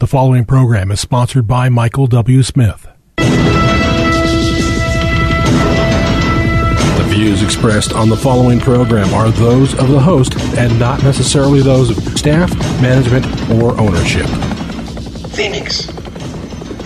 The following program is sponsored by Michael W. Smith. The views expressed on the following program are those of the host and not necessarily those of staff, management, or ownership. Phoenix,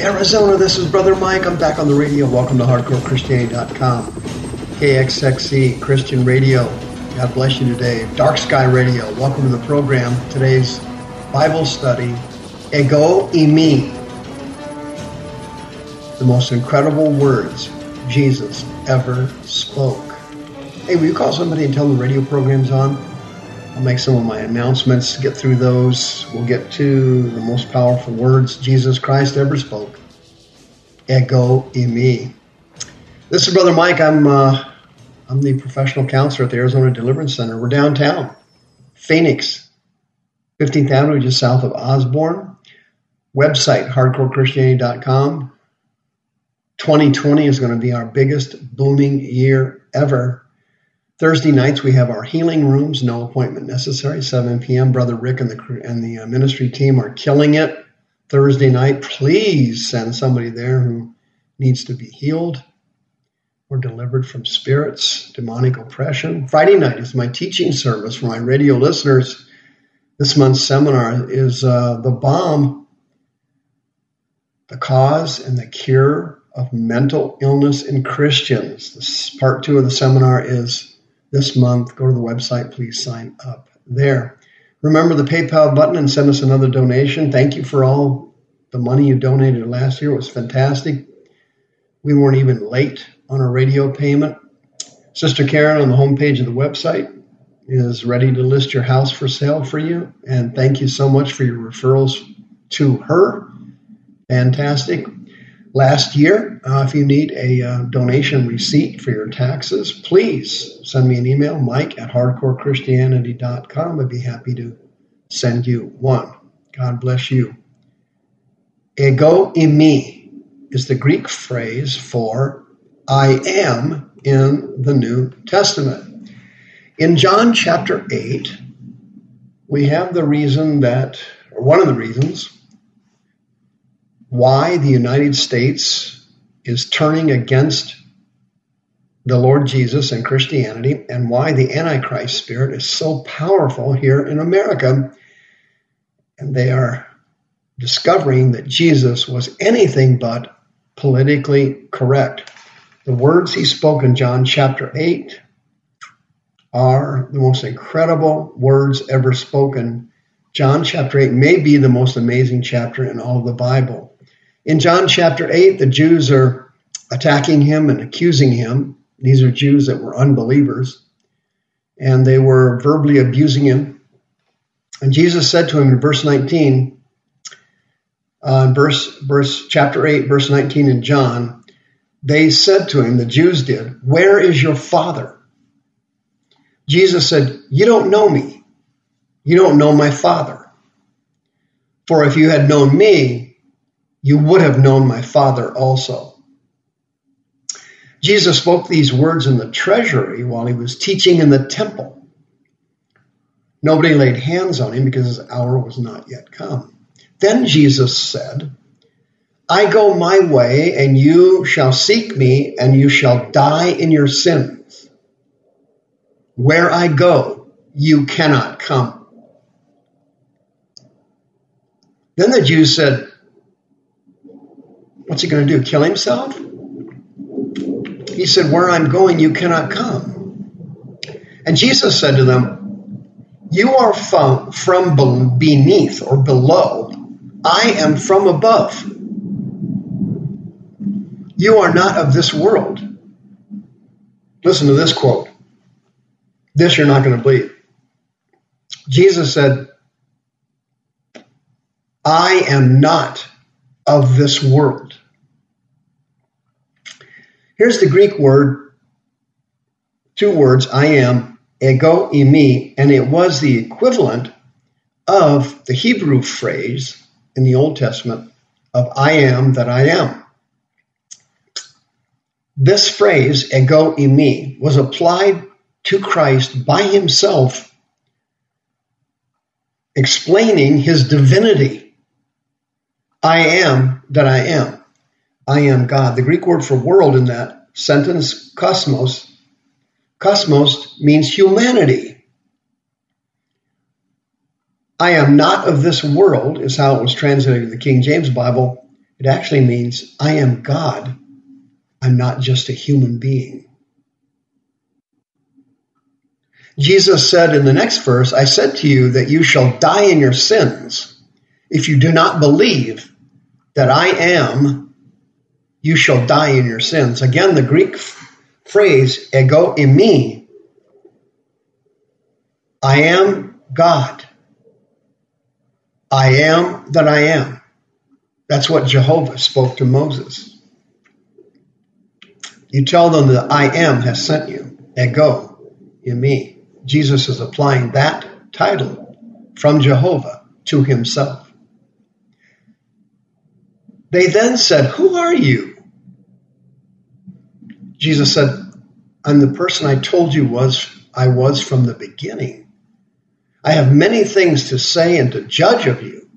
Arizona, this is Brother Mike. I'm back on the radio. Welcome to HardcoreChristianity.com. KXXC Christian Radio. God bless you today. Dark Sky Radio. Welcome to the program. Today's Bible study Ego eimi. The most incredible words Jesus ever spoke. Hey, will you call somebody and tell them the radio program's on? I'll make some of my announcements, get through those. We'll get to the most powerful words Jesus Christ ever spoke. Ego eimi. This is Brother Mike. I'm uh, I'm the professional counselor at the Arizona Deliverance Center. We're downtown, Phoenix, 15th Avenue, just south of Osborn. Website, hardcorechristianity.com. 2020 is going to be our biggest booming year ever. Thursday nights we have our healing rooms, no appointment necessary, 7 p.m. Brother Rick and the and the uh, ministry team are killing it. Thursday night, please send somebody there who needs to be healed or delivered from spirits, demonic oppression. Friday night is my teaching service for my radio listeners. This month's seminar is uh, the bomb the cause and the cure of mental illness in Christians. This part two of the seminar is this month. Go to the website, please sign up there. Remember the PayPal button and send us another donation. Thank you for all the money you donated last year. It was fantastic. We weren't even late on a radio payment. Sister Karen on the homepage of the website is ready to list your house for sale for you. And thank you so much for your referrals to her Fantastic. Last year, uh, if you need a uh, donation receipt for your taxes, please send me an email, mike at hardcorechristianity.com. I'd be happy to send you one. God bless you. Ego eimi is the Greek phrase for I am in the New Testament. In John chapter 8, we have the reason that, or one of the reasons, why the United States is turning against the Lord Jesus and Christianity and why the Antichrist spirit is so powerful here in America. And they are discovering that Jesus was anything but politically correct. The words he spoke in John chapter 8 are the most incredible words ever spoken. John chapter 8 may be the most amazing chapter in all of the Bible. In John chapter 8, the Jews are attacking him and accusing him. These are Jews that were unbelievers, and they were verbally abusing him. And Jesus said to him in verse 19, uh, verse, verse chapter 8, verse 19 in John, they said to him, the Jews did, Where is your father? Jesus said, You don't know me. You don't know my father. For if you had known me, you would have known my Father also. Jesus spoke these words in the treasury while he was teaching in the temple. Nobody laid hands on him because his hour was not yet come. Then Jesus said, I go my way, and you shall seek me, and you shall die in your sins. Where I go, you cannot come. Then the Jews said, What's he going to do? Kill himself? He said, Where I'm going, you cannot come. And Jesus said to them, You are from, beneath or below. I am from above. You are not of this world. Listen to this quote. This you're not going to believe. Jesus said, I am not of this world. Here's the Greek word, two words, I am, ego eimi, and it was the equivalent of the Hebrew phrase in the Old Testament of I am that I am. This phrase, ego eimi, was applied to Christ by himself, explaining his divinity. I am that I am. I am God. The Greek word for world in that sentence, cosmos, cosmos means humanity. I am not of this world, is how it was translated in the King James Bible. It actually means I am God. I'm not just a human being. Jesus said in the next verse, I said to you that you shall die in your sins. If you do not believe that I am, you shall die in your sins. Again, the Greek phrase, ego eimi, I am God. I am that I am. That's what Jehovah spoke to Moses. You tell them that I am has sent you, ego eimi. Jesus is applying that title from Jehovah to himself. They then said, Who are you? Jesus said, I'm the person I told you was I was from the beginning. I have many things to say and to judge of you.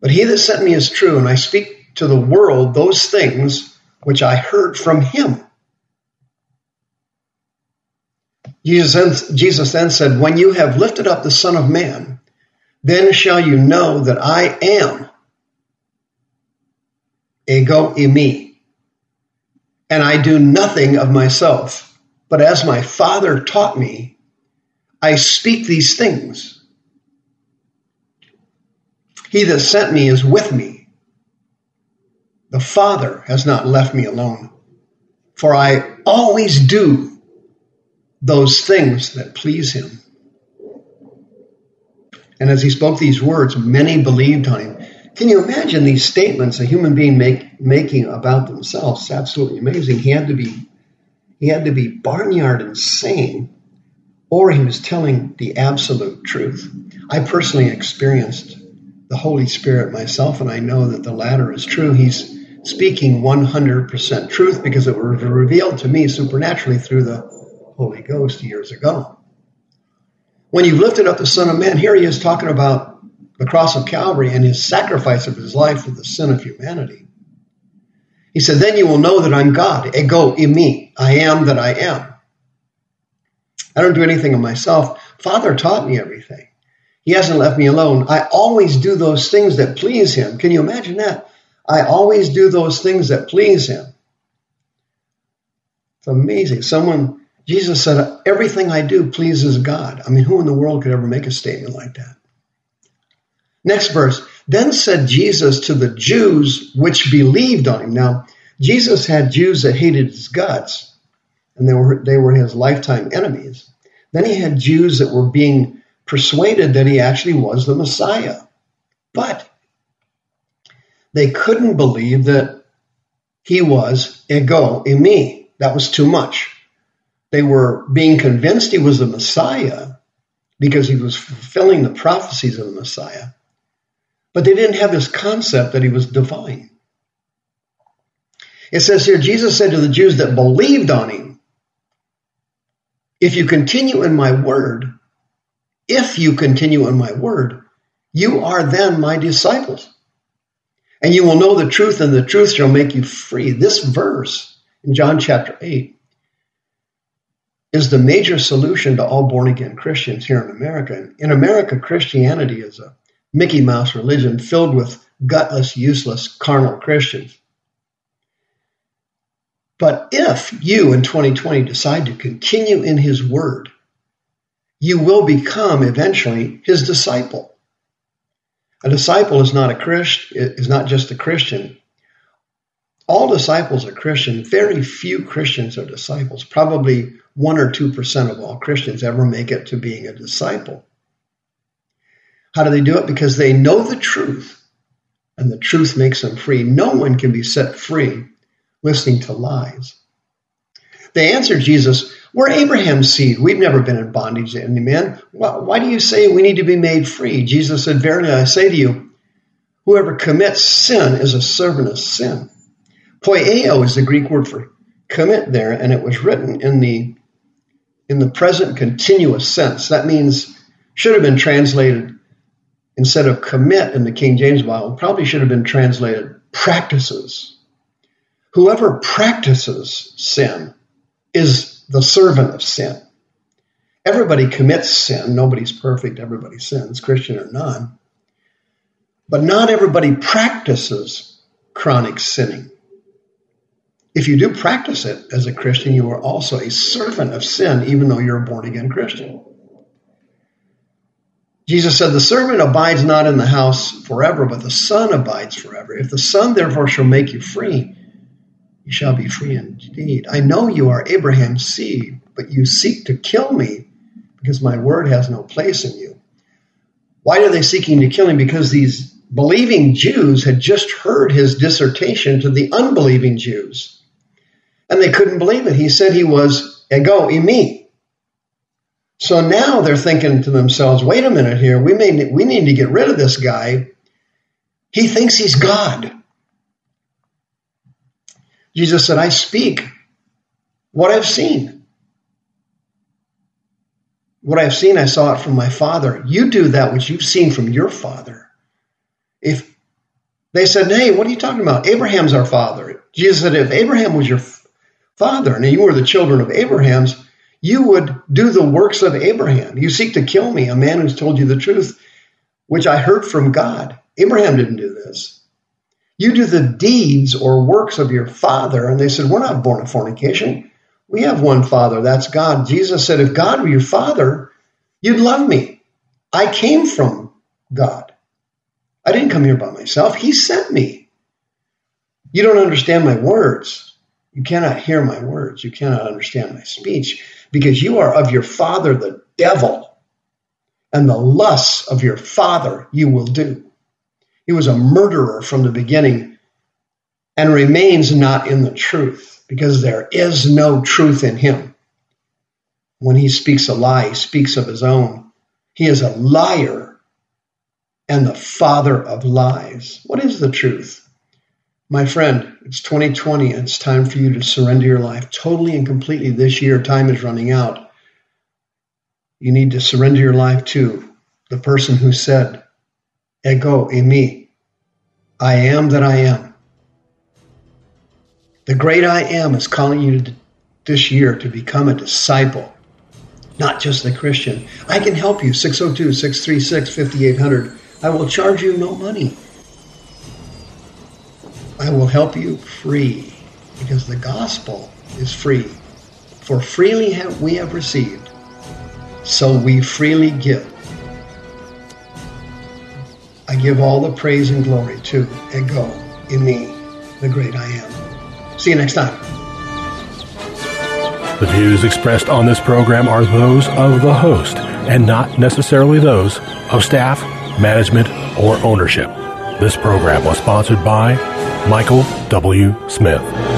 But he that sent me is true, and I speak to the world those things which I heard from him. Jesus then, Jesus then said, When you have lifted up the Son of Man, then shall you know that I am ego eimi, and I do nothing of myself, but as my Father taught me, I speak these things. He that sent me is with me. The Father has not left me alone, for I always do those things that please him. And as he spoke these words, many believed on him. Can you imagine these statements a human being make, making about themselves? It's absolutely amazing. He had to be he had to be barnyard insane, or he was telling the absolute truth. I personally experienced the Holy Spirit myself, and I know that the latter is true. He's speaking 100% truth because it was revealed to me supernaturally through the Holy Ghost years ago. When you've lifted up the Son of Man, here he is talking about the cross of Calvary and his sacrifice of his life for the sin of humanity. He said, Then you will know that I'm God, ego eimi. I am that I am. I don't do anything of myself. Father taught me everything. He hasn't left me alone. I always do those things that please him. Can you imagine that? I always do those things that please him. It's amazing. Someone Jesus said, Everything I do pleases God. I mean, who in the world could ever make a statement like that? Next verse. Then said Jesus to the Jews which believed on him. Now, Jesus had Jews that hated his guts, and they were, they were his lifetime enemies. Then he had Jews that were being persuaded that he actually was the Messiah. But they couldn't believe that he was ego eimi. That was too much. They were being convinced he was the Messiah because he was fulfilling the prophecies of the Messiah. But they didn't have this concept that he was divine. It says here, Jesus said to the Jews that believed on him, If you continue in my word, if you continue in my word, you are then my disciples. And you will know the truth, and the truth shall make you free. This verse in John chapter 8 is the major solution to all born again Christians here in America. In America, Christianity is a Mickey Mouse religion filled with gutless, useless, carnal Christians. But if you in 2020 decide to continue in His Word, you will become eventually His disciple. A disciple is not a Christ is not just a Christian. All disciples are Christian. Very few Christians are disciples. Probably one or 2% of all Christians ever make it to being a disciple. How do they do it? Because they know the truth, and the truth makes them free. No one can be set free listening to lies. They answered Jesus, We're Abraham's seed. We've never been in bondage to any man. Why do you say we need to be made free? Jesus said, Verily I say to you, whoever commits sin is a servant of sin. Poieo is the Greek word for commit there, and it was written in the in the present continuous sense. That means should have been translated instead of commit in the King James Bible, probably should have been translated practices. Whoever practices sin is the servant of sin. Everybody commits sin. Nobody's perfect. Everybody sins, Christian or non. But not everybody practices chronic sinning. If you do practice it as a Christian, you are also a servant of sin, even though you're a born again Christian. Jesus said, The servant abides not in the house forever, but the Son abides forever. If the Son therefore shall make you free, you shall be free indeed. I know you are Abraham's seed, but you seek to kill me because my word has no place in you. Why are they seeking to kill him? Because these believing Jews had just heard his dissertation to the unbelieving Jews. And they couldn't believe it. He said he was ego eimi. So now they're thinking to themselves, wait a minute here, we may we need to get rid of this guy. He thinks he's God. Jesus said, I speak what I've seen. What I've seen, I saw it from my father. You do that which you've seen from your father. If they said, Hey, what are you talking about? Abraham's our father. Jesus said, If Abraham was your father and you were the children of Abraham's, you would do the works of Abraham. You seek to kill me, a man who's told you the truth, which I heard from God. Abraham didn't do this. You do the deeds or works of your father. And they said, We're not born of fornication. We have one father, that's God. Jesus said, If God were your father, you'd love me. I came from God. I didn't come here by myself. He sent me. You don't understand my words. You cannot hear my words. You cannot understand my speech because you are of your father, the devil, and the lusts of your father you will do. He was a murderer from the beginning and remains not in the truth because there is no truth in him. When he speaks a lie, he speaks of his own. He is a liar and the father of lies. What is the truth? My friend, it's 2020 and it's time for you to surrender your life totally and completely this year. Time is running out. You need to surrender your life to the person who said, Ego eimi. I am that I am. The great I am is calling you to, this year to become a disciple, not just a Christian. I can help you. 602 636 5800. I will charge you no money. I will help you free because the gospel is free. For freely have we have received, so we freely give. I give all the praise and glory to Ego eimi, the great I am. See you next time. The views expressed on this program are those of the host and not necessarily those of staff, management, or ownership. This program was sponsored by Michael W. Smith.